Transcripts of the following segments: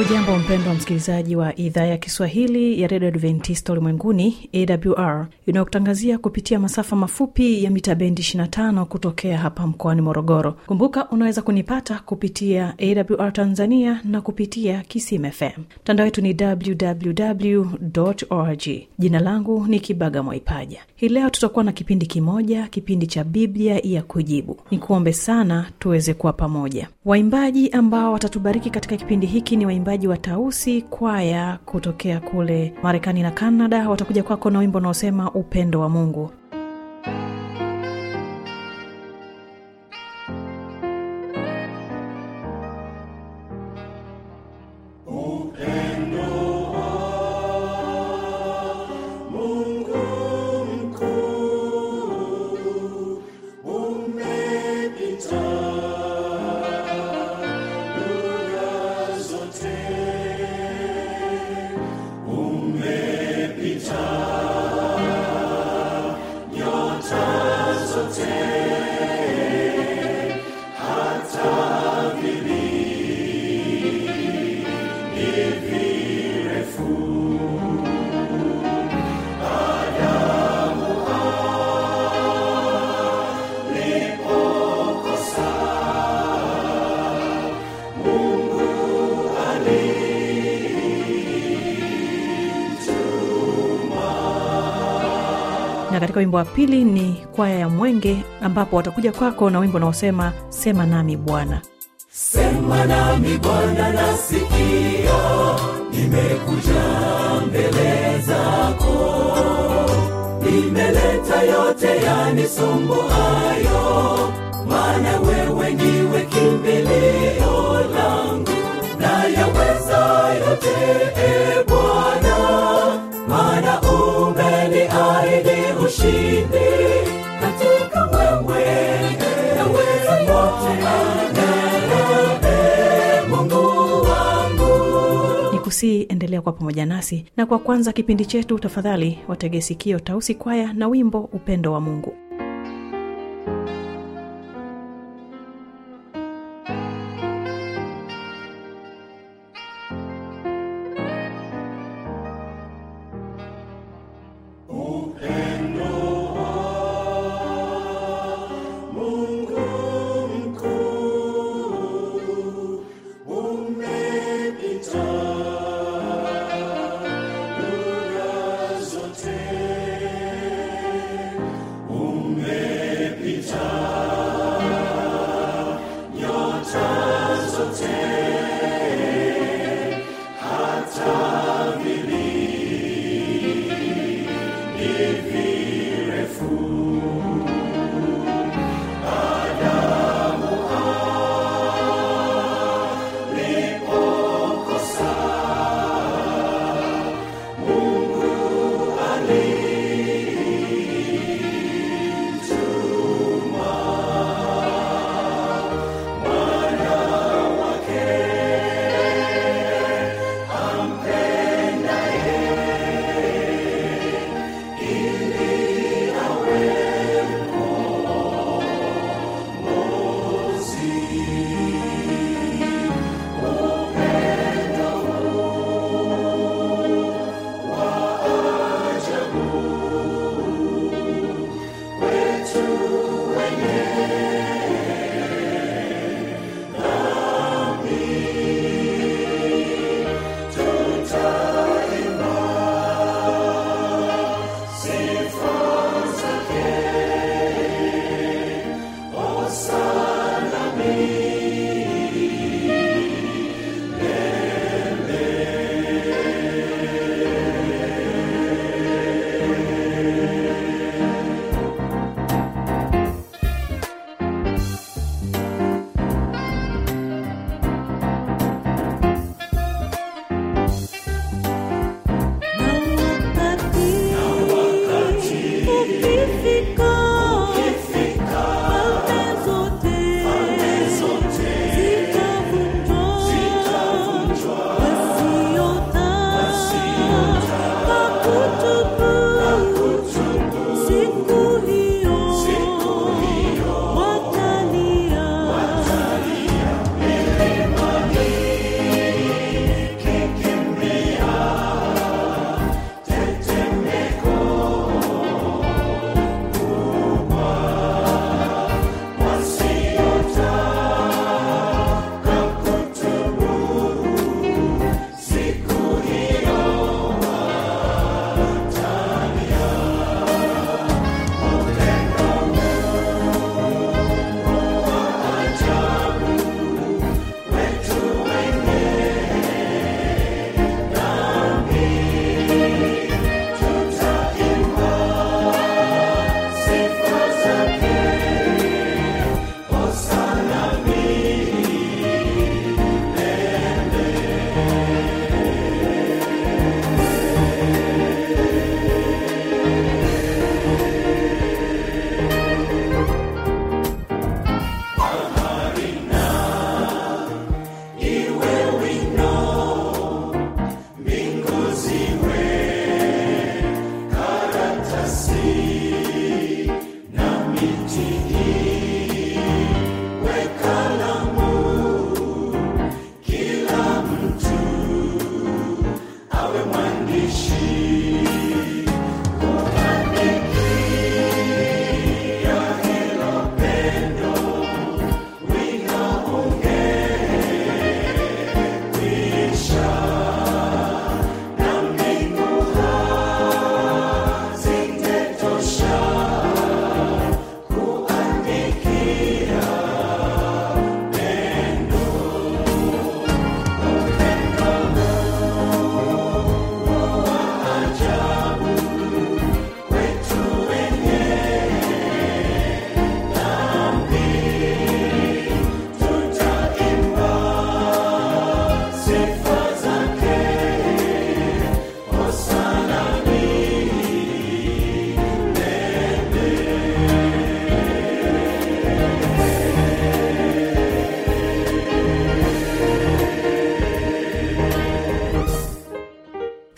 ujambo mpendo wa msikilizaji wa idhaa ya kiswahili ya redio adventista ulimwenguni awr inayokutangazia kupitia masafa mafupi ya mita bendi 25 kutokea hapa mkoani morogoro. Kumbuka unaweza kunipata kupitia awr tanzania na kupitia kisim mtandao wetu ni www org. Jina langu ni kibaga mwaipaja. Hii leo tutakuwa na kipindi kimoja kipindi cha biblia ya kujibu. Ni sana tuweze kuwa pamoja. Waimbaji ambao watatubariki katika kipindi hiki ni waimbaji wa tausi kwaya kutokea kule marekani na Kanada watakuja kwako na wimbo unaosema upendo wa mungu katika wimbo wa pili ni kwaya ya mwenge ambapo watakuja kwako na wimbo unaosema sema nami bwana. Sema nami bwana nasikia nimekuja mbele zako. Nimeleta yote yanisumbuayo maana wewe ndiwe kimbilio langu na yaweza yote e bwana maana umeniahidi ushindi katika wewe naweza yote kusii endelea kwa pamoja nasi na kwa kwanza kipindi chetu tafadhali wategesikio tausi kwaya na wimbo upendo wa mungu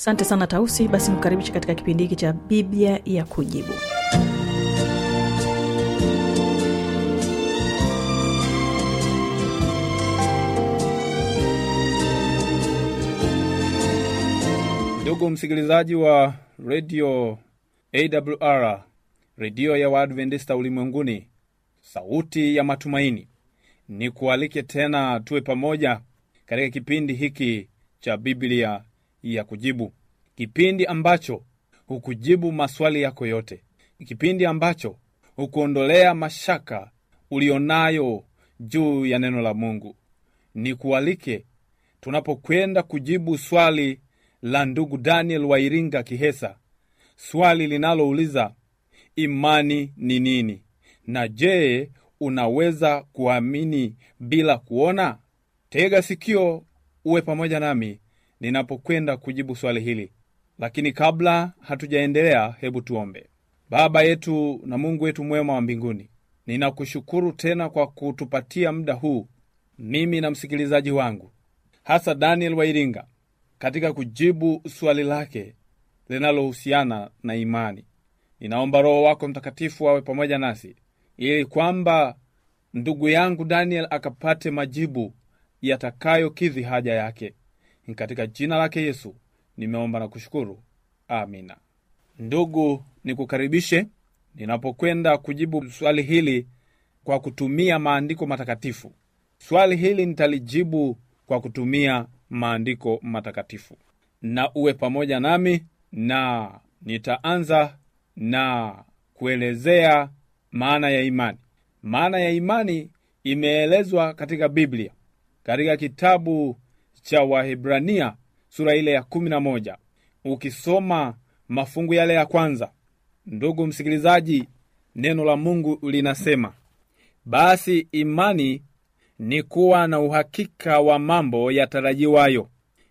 asante sana tausi. Basi nikukaribisha katika kipindi hiki cha biblia ya kujibu. Ndugu msikilizaji wa redio awr redio ya waadventista ulimwenguni sauti ya matumaini ni kualike tena tuwe pamoja katika kipindi hiki cha biblia ya kujibu kipindi ambacho hukujibu maswali yako yote. Kipindi ambacho hukuondolea mashaka ulionayo juu ya neno la mungu. Ni kualike tunapokwenda kujibu swali la ndugu daniel Wairinga kihesa. Swali linalouliza imani ni nini? Na je unaweza kuamini bila kuona? Tega sikio uwe pamoja nami ninapokwenda kujibu swali hili lakini kabla hatujaendelea hebu tuombe. Baba yetu na mungu wetu mwema wa mbinguni ninakushukuru tena kwa kutupatia muda huu mimi na msikilizaji wangu hasa daniel wairinga katika kujibu swali lake linalohusiana na imani. Ninaomba roho wako mtakatifu awe pamoja nasi ili kwamba ndugu yangu daniel akapate majibu yatakayokidhi haja yake. Ni katika jina lake yesu nimeomba na kushukuru. Amina. Ndugu nikukaribishe ninapokwenda kujibu swali hili kwa kutumia maandiko matakatifu. Swali hili nitalijibu kwa kutumia maandiko matakatifu. Na uwe pamoja nami na nitaanza na kuelezea maana ya imani. Maana ya imani imeelezwa katika biblia katika kitabu cha wahibrania sura ile ya 11 ukisoma mafungu yale ya kwanza ndugu msikilizaji neno la mungu linasema basi imani ni kuwa na uhakika wa mambo yatarajiwayo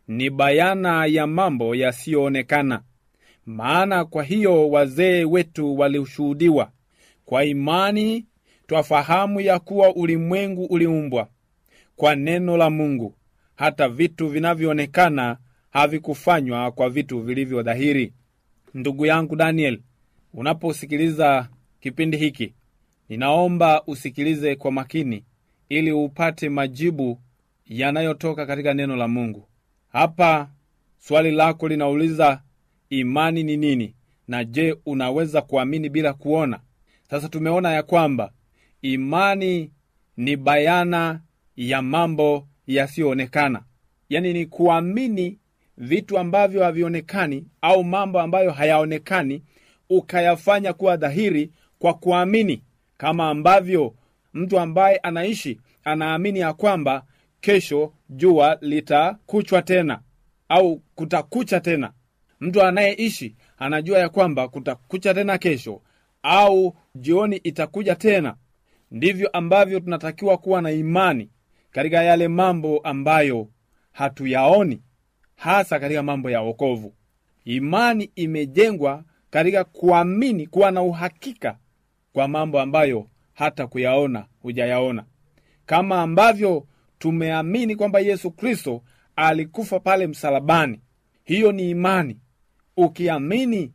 ni bayana ya mambo yasiyoonekana. Maana kwa hiyo wazee wetu walishuhudiwa kwa imani twafahamu ya kuwa ulimwengu uliumbwa. Kwa neno la mungu hata vitu vinavyoonekana havikufanywa kwa vitu vilivyo dhahiri. Ndugu yangu daniel unaposikiliza kipindi hiki ninaomba usikilize kwa makini ili upate majibu yanayotoka katika neno la mungu. Hapa swali lako linauliza imani ni nini? Na je unaweza kuamini bila kuona? Sasa tumeona ya kwamba imani ni bayana ya mambo yasiyoonekana. Yaani ni kuamini vitu ambavyo havionekani au mambo ambayo hayaonekani ukayafanya kuwa dhahiri kwa kuamini kama ambavyo mtu ambaye anaishi anaamini ya kwamba kesho jua litakuchwa tena au kutakucha tena. Mtu anayeishi anajua ya kwamba kutakucha tena kesho au jioni itakuja tena. Ndivyo ambavyo tunatakiwa kuwa na imani katika yale mambo ambayo hatuyaoni hasa katika mambo ya wokovu. Imani imejengwa katika kuamini kuwa na uhakika kwa mambo ambayo hata kuyaona hujayaona. Kama ambavyo tumeamini kwamba yesu kristo alikufa pale msalabani. Hiyo ni imani. Ukiamini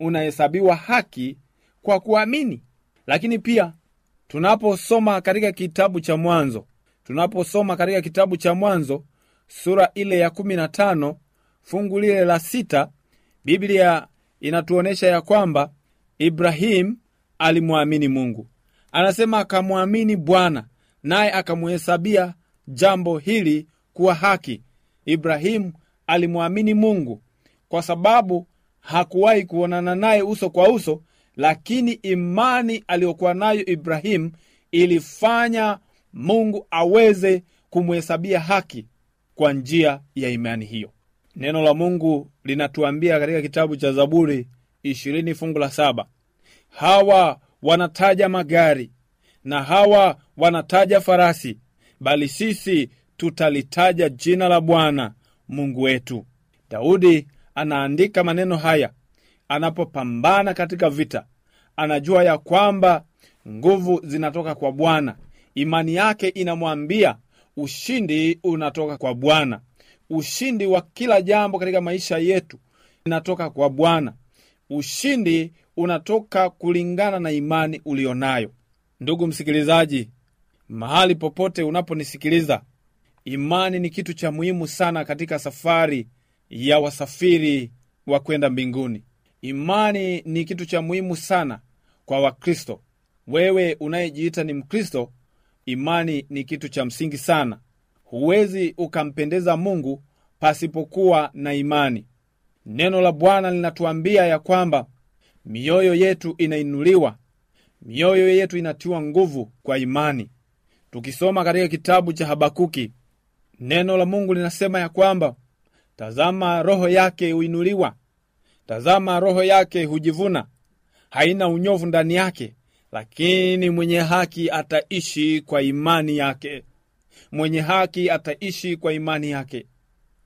unahesabiwa haki kwa kuamini. Lakini pia tunaposoma katika kitabu cha mwanzo tunaposoma katika kitabu cha mwanzo sura ile ya kumi na tano fungu lile la sita biblia inatuonyesha ya kwamba ibrahim alimwamini mungu. Anasema akamwamini bwana naye akamuhesabia jambo hili kuwa haki. Ibrahimu alimwamini mungu kwa sababu hakuwahi kuonana naye uso kwa uso lakini imani aliyokuwa nayo ibrahimu ilifanya mungu aweze kumhesabia haki kwa njia ya imani hiyo. Neno la mungu linatuambia katika kitabu cha zaburi ishirini fungu la saba hawa wanataja magari na hawa wanataja farasi bali sisi tutalitaja jina la bwana mungu wetu. Daudi anaandika maneno haya anapopambana katika vita. Anajua ya kwamba nguvu zinatoka kwa bwana. Imani yake inamwambia ushindi unatoka kwa bwana. Ushindi wa kila jambo katika maisha yetu inatoka kwa bwana. Ushindi unatoka kulingana na imani ulionayo. Ndugu msikilizaji mahali popote unaponisikiliza imani ni kitu cha muhimu sana katika safari ya wasafiri wa kwenda mbinguni. Imani ni kitu cha muhimu sana kwa wakristo. Wewe unayejiita ni mkristo imani ni kitu cha msingi sana. Huwezi ukampendeza mungu pasipokuwa na imani. Neno la bwana linatuambia ya kwamba mioyo yetu inainuliwa. Mioyo yetu inatiwa nguvu kwa imani. Tukisoma katika kitabu cha habakuki neno la mungu linasema ya kwamba tazama roho yake huinuliwa. Tazama roho yake hujivuna. Haina unyovu ndani yake lakini mwenye haki ataishi kwa imani yake. Mwenye haki ataishi kwa imani yake.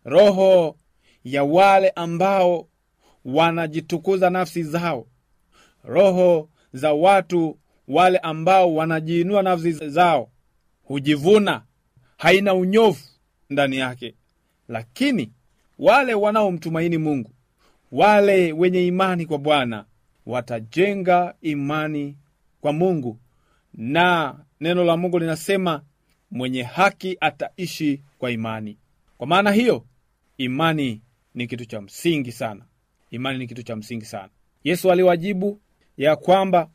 Roho ya wale ambao wanajitukuza nafsi zao. Roho za watu wale ambao wanajiinua nafsi zao. Hujivuna. Haina unyofu ndani yake. Lakini wale wanaomtumaini mungu wale wenye imani kwa bwana watajenga imani kwa mungu. Na neno la mungu linasema mwenye haki ataishi kwa imani. Kwa maana hiyo imani ni kitu cha msingi sana. Imani ni kitu cha msingi sana. Yesu aliwajibu ya kwamba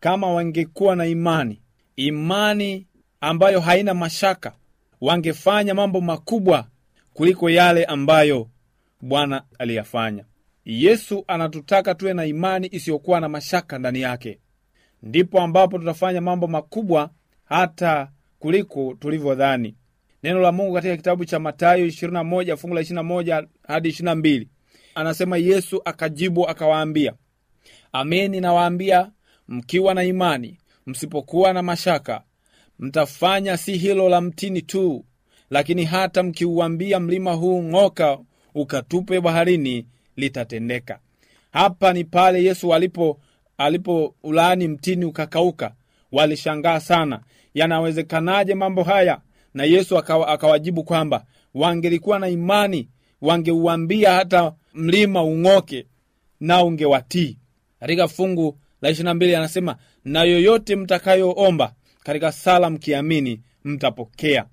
kama wangekuwa na imani imani ambayo haina mashaka wangefanya mambo makubwa kuliko yale ambayo bwana aliyafanya. Yesu anatutaka tuwe na imani isiyokuwa na mashaka ndani yake ndipo ambapo tutafanya mambo makubwa hata kuliko tulivyodhani. Neno la mungu katika kitabu cha matayo 21 fungu la 21 hadi 22 anasema yesu akajibu akawaambia ameni nawaambia mkiwa na imani msipokuwa na mashaka mtafanya si hilo la mtini tu lakini hata mkiuambia mlima huu ng'oka ukatupe baharini litatendeka. Hapa ni pale yesu alipo alipo ulaani mtini ukakauka walishangaa sana yanawezekanaje mambo haya? Na yesu akawa, akawajibu kwamba wangelikuwa na imani wangeuambia hata mlima ung'oke na ungewatii. Katika fungu la 22 anasema na yoyote mtakayoomba katika sala mkiamini mtapokea.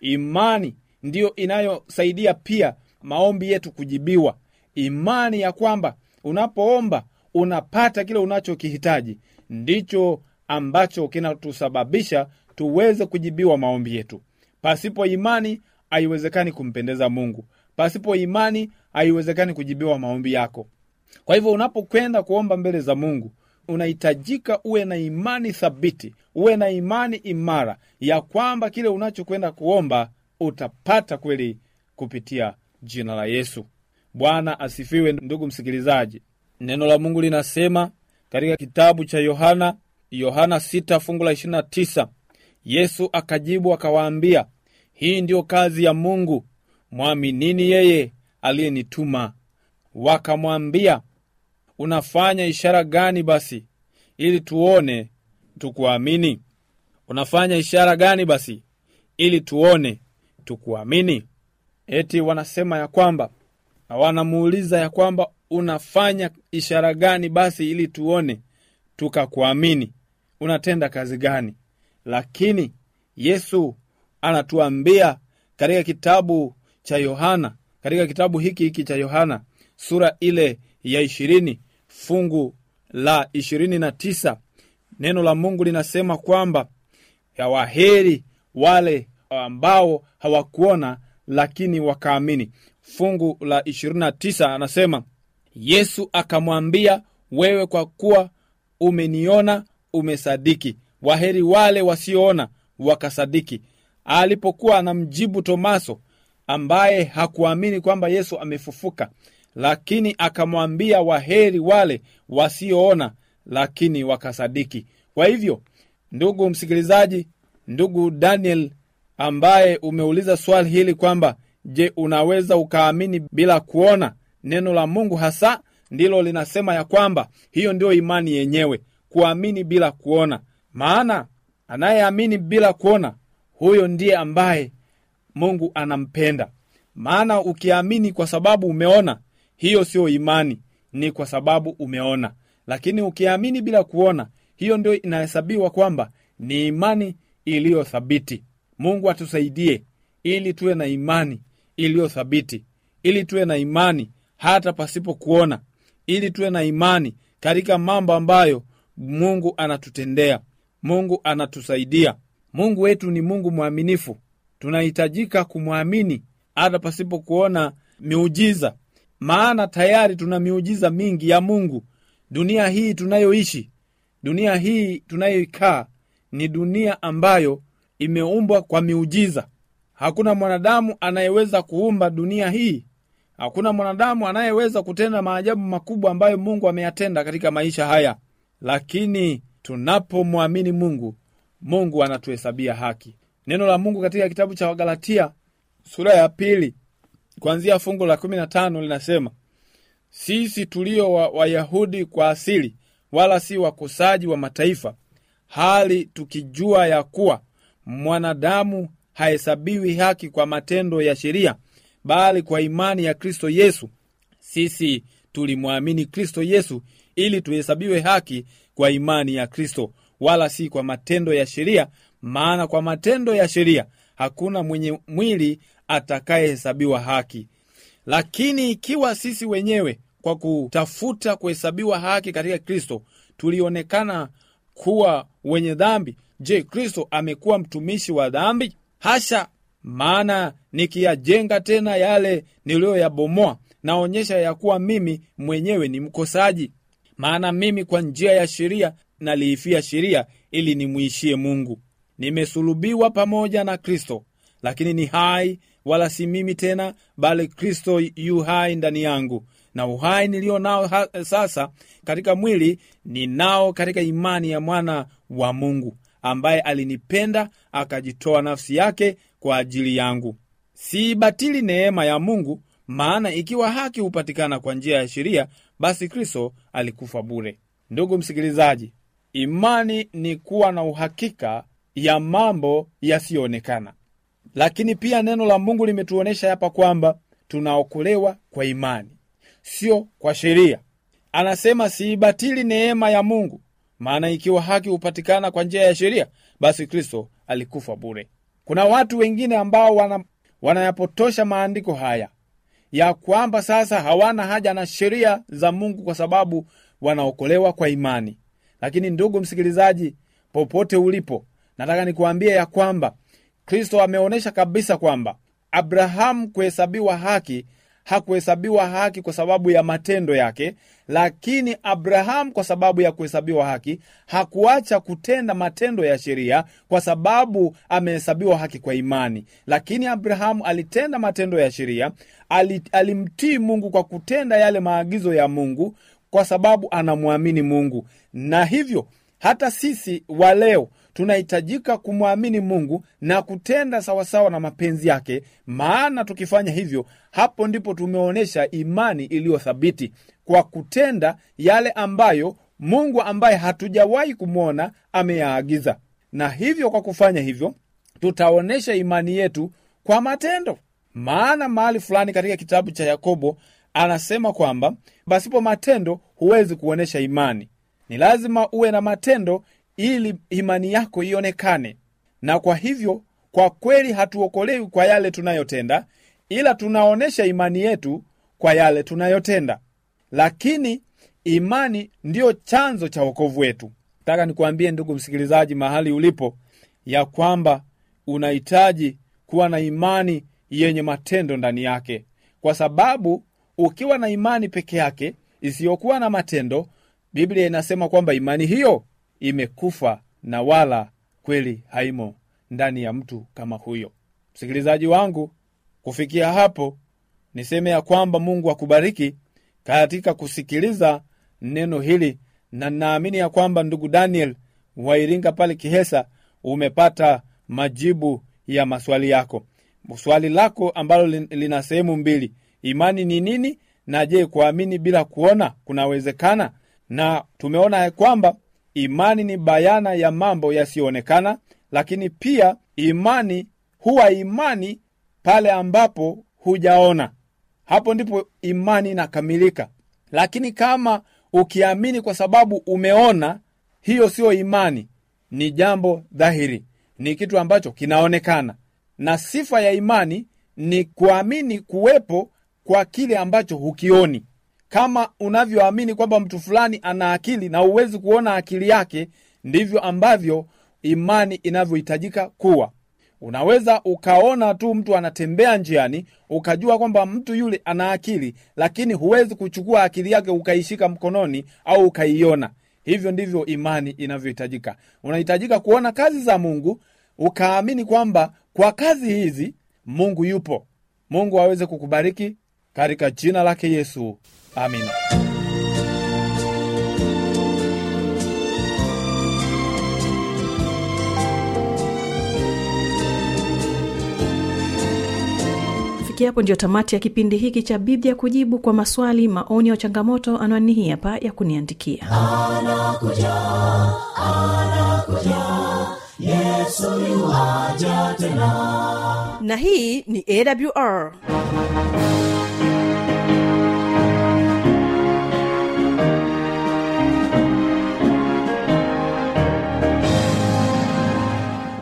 Imani ndiyo inayosaidia pia maombi yetu kujibiwa. Imani ya kwamba unapoomba unapata kile unachokihitaji ndicho ambacho kinatusababisha tuweze kujibiwa maombi yetu. Pasipo imani haiwezekani kumpendeza mungu. Pasipo imani haiwezekani kujibiwa maombi yako. Kwa hivyo unapokwenda kuomba mbele za mungu unahitajika uwe na imani thabiti uwe na imani imara ya kwamba kile unachokwenda kuomba utapata kweli kupitia jina la yesu. Bwana asifiwe ndugu msikilizaji neno la mungu linasema katika kitabu cha yohana yohana 6 fungu la 29 yesu akajibu akawaambia hii ndiyo kazi ya mungu. Mwaminini yeye aliyenituma? Wakamwambia unafanya ishara gani basi ili tuone tukuamini? Unafanya ishara gani basi ili tuone tukuamini? Eti wanasema ya kwamba na wanamuuliza ya kwamba unafanya ishara gani basi ili tuone tukakuamini? Unatenda kazi gani? Lakini yesu anatuambia katika kitabu cha yohana katika kitabu hiki hiki cha yohana sura ile ya ishirini fungu la ishirini na tisa neno la mungu linasema kwamba yawaheri wale ambao hawakuona lakini wakaamini. Fungu la 29 anasema yesu akamwambia wewe kwa kuwa umeniona umesadiki. Waheri wale wasioona wakasadiki. Alipokuwa anamjibu tomaso ambaye hakuamini kwamba yesu amefufuka lakini akamwambia waheri wale wasioona lakini wakasadiki. Kwa hivyo ndugu msikilizaji ndugu daniel ambaye umeuliza swali hili kwamba je unaweza ukaamini bila kuona neno la mungu hasa ndilo linasema ya kwamba hiyo ndio imani yenyewe kuamini bila kuona. Maana anayeamini bila kuona huyo ndiye ambaye mungu anampenda. Maana ukiamini kwa sababu umeona hiyo siyo imani ni kwa sababu umeona. Lakini ukiamini bila kuona hiyo ndio inahesabiwa kwamba ni imani iliyo thabiti. Mungu atusaidie ili tuwe na imani iliyo thabiti ili tuwe na imani hata pasipo kuona ili tuwe na imani katika mambo ambayo mungu anatutendea mungu anatusaidia. Mungu wetu ni mungu mwaminifu. Tunahitajika kumwamini hata pasipo kuona miujiza maana tayari tuna miujiza mingi ya mungu. Dunia hii tunayoishi dunia hii tunayoikaa ni dunia ambayo imeumbwa kwa miujiza. Hakuna mwanadamu anayeweza kuumba dunia hii hakuna mwanadamu anayeweza kutenda maajabu makubwa ambayo mungu ameyatenda katika maisha haya. Lakini tunapomwamini mungu mungu anatuhesabia haki. Neno la mungu katika kitabu cha wagalatia sura ya pili kuanzia fungu la 15 linasema sisi tulio wayahudi wa kwa asili wala si wakosaji wa mataifa hali tukijua ya kuwa mwanadamu hahesabiwi haki kwa matendo ya sheria bali kwa imani ya kristo yesu. Sisi tulimwamini kristo yesu ili tuhesabiwe haki kwa imani ya kristo wala si kwa matendo ya sheria maana kwa matendo ya sheria hakuna mwenye mwili atakayehesabiwa haki. Lakini ikiwa sisi wenyewe kwa kutafuta kuhesabiwa haki katika kristo tulionekana kuwa wenye dhambi je kristo amekuwa mtumishi wa dhambi? Hasha maana nikiyajenga tena yale niliyoyabomoa naonyesha ya kuwa mimi mwenyewe ni mkosaji. Maana mimi kwa njia ya sheria naliifia sheria ili nimwishie mungu. Nimesulubiwa pamoja na kristo lakini ni hai wala si mimi tena bali kristo yu hai ndani yangu. Na uhai nilio nao sasa katika mwili ninao katika imani ya mwana wa mungu ambaye alinipenda akajitoa nafsi yake kwa ajili yangu. Siibatili neema ya mungu maana ikiwa haki hupatikana kwa njia ya sheria basi kristo alikufa bure. Ndugu msikilizaji imani ni kuwa na uhakika ya mambo yasiyoonekana. Lakini pia neno la mungu limetuonyesha hapa kwamba tunaokolewa kwa imani sio kwa sheria. Anasema siibatili neema ya mungu maana ikiwa haki hupatikana kwa njia ya sheria basi kristo alikufa bure kuna watu wengine ambao wana, wanayapotosha maandiko haya ya kwamba sasa hawana haja na sheria za mungu kwa sababu wanaokolewa kwa imani. Lakini ndugu msikilizaji popote ulipo nataka nikuambie ya kwamba kristo ameonyesha kabisa kwamba abrahamu kuhesabiwa haki hakuhesabiwa haki kwa sababu ya matendo yake lakini abrahamu kwa sababu ya kuhesabiwa haki hakuacha kutenda matendo ya sheria kwa sababu amehesabiwa haki kwa imani. Lakini abrahamu alitenda matendo ya sheria alimtii mungu kwa kutenda yale maagizo ya mungu kwa sababu anamwamini mungu. Na hivyo hata sisi wa leo tunahitajika kumwamini mungu na kutenda sawasawa na mapenzi yake maana tukifanya hivyo hapo ndipo tumeonyesha imani iliyothabiti kwa kutenda yale ambayo mungu ambaye hatujawahi kumwona ameyaagiza. Na hivyo kwa kufanya hivyo tutaonyesha imani yetu kwa matendo. Maana mahali fulani katika kitabu cha yakobo anasema kwamba pasipo matendo huwezi kuonyesha imani. Ni lazima uwe na matendo ili imani yako ionekane. Na kwa hivyo kwa kweli hatuokolewi kwa yale tunayotenda ila tunaonyesha imani yetu kwa yale tunayotenda. Lakini imani ndiyo chanzo cha wokovu wetu. Taka nikuambie ndugu msikilizaji mahali ulipo ya kwamba unahitaji kuwa na imani yenye matendo ndani yake. Kwa sababu ukiwa na imani peke yake isiyokuwa na matendo biblia inasema kwamba imani hiyo imekufa na wala kweli haimo ndani ya mtu kama huyo. Msikilizaji wangu kufikia hapo niseme ya kwamba mungu akubariki katika kusikiliza neno hili na naamini ya kwamba ndugu daniel wairinga pale kihesa umepata majibu ya maswali yako. Swali lako ambalo lina sehemu mbili. Imani ni nini? Na je kuamini bila kuona kunawezekana? Na tumeona ya kwamba imani ni bayana ya mambo yasiyoonekana lakini pia imani huwa imani pale ambapo hujaona. Hapo ndipo imani inakamilika. Lakini kama ukiamini kwa sababu umeona hiyo siyo imani ni jambo dhahiri ni kitu ambacho kinaonekana. Na sifa ya imani ni kuamini kuwepo kwa kile ambacho hukioni kama unavyoamini kwamba mtu fulani ana akili na huwezi kuona akili yake ndivyo ambavyo imani inavyohitajika kuwa. Unaweza ukaona tu mtu anatembea njiani ukajua kwamba mtu yule ana akili lakini huwezi kuchukua akili yake ukaishika mkononi au ukaiona. Hivyo ndivyo imani inavyohitajika. Unahitajika kuona kazi za mungu ukaamini kwamba kwa kazi hizi mungu yupo. Mungu aweze kukubariki katika jina lake yesu amina. Kufikia hapo ndio tamati ya kipindi hiki cha biblia kujibu kwa maswali maoni au changamoto anwani hii hapa ya kuniandikia. Anakuja tena. Na hii ni awr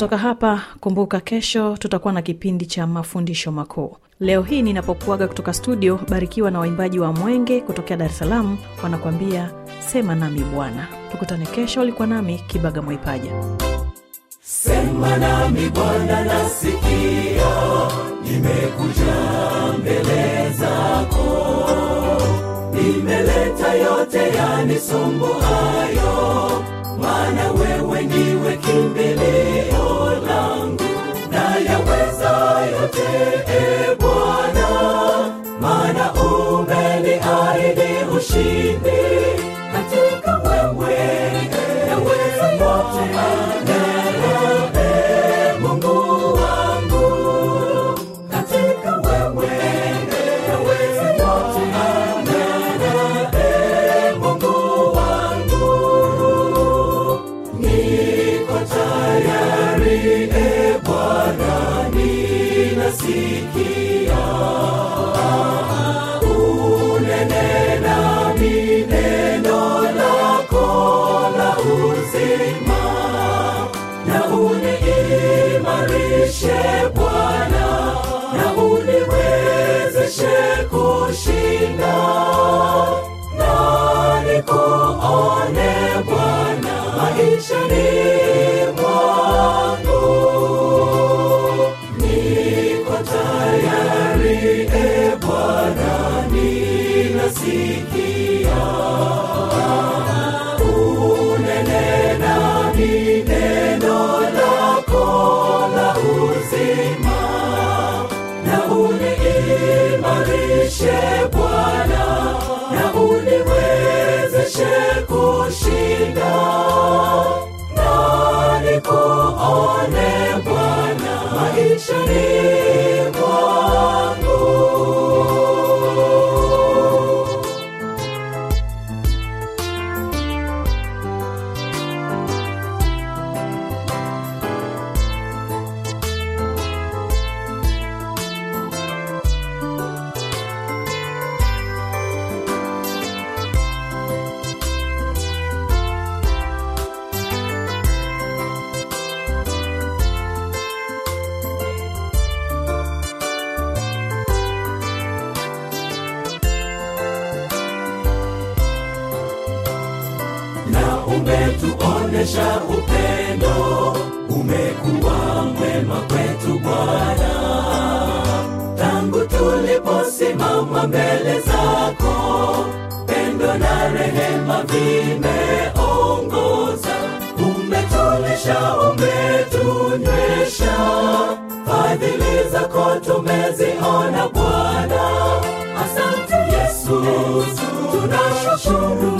napotoka hapa kumbuka kesho tutakuwa na kipindi cha mafundisho makuu. Leo hii ninapokuaga kutoka studio barikiwa na waimbaji wa mwenge kutokea dar es salaam wanakuambia sema nami bwana. Tukutane kesho ulikuwa nami kibaga mwaipaja. Sema nami bwana nasikia nimekuja mbele zako. Nimeleta yote yanisumbuayo maana wewe ndiwe kimbilio langu na yaweza yote e bwana. Maana umeniahidi ushindi katika wewe yaweza yote ninasikia unene nami neno lako la uzima na uniimarishe bwana na uniwezeshe kushinda. Na nikuone bwana maishani umetuonesha upendo umekuwa mwema kwetu bwana. Tangu tuliposimama mbele zako pendo na rehema vimeongoza. Umetulisha umetunywesha fadhili zako tumeziona bwana. Asante yesu tunashukuru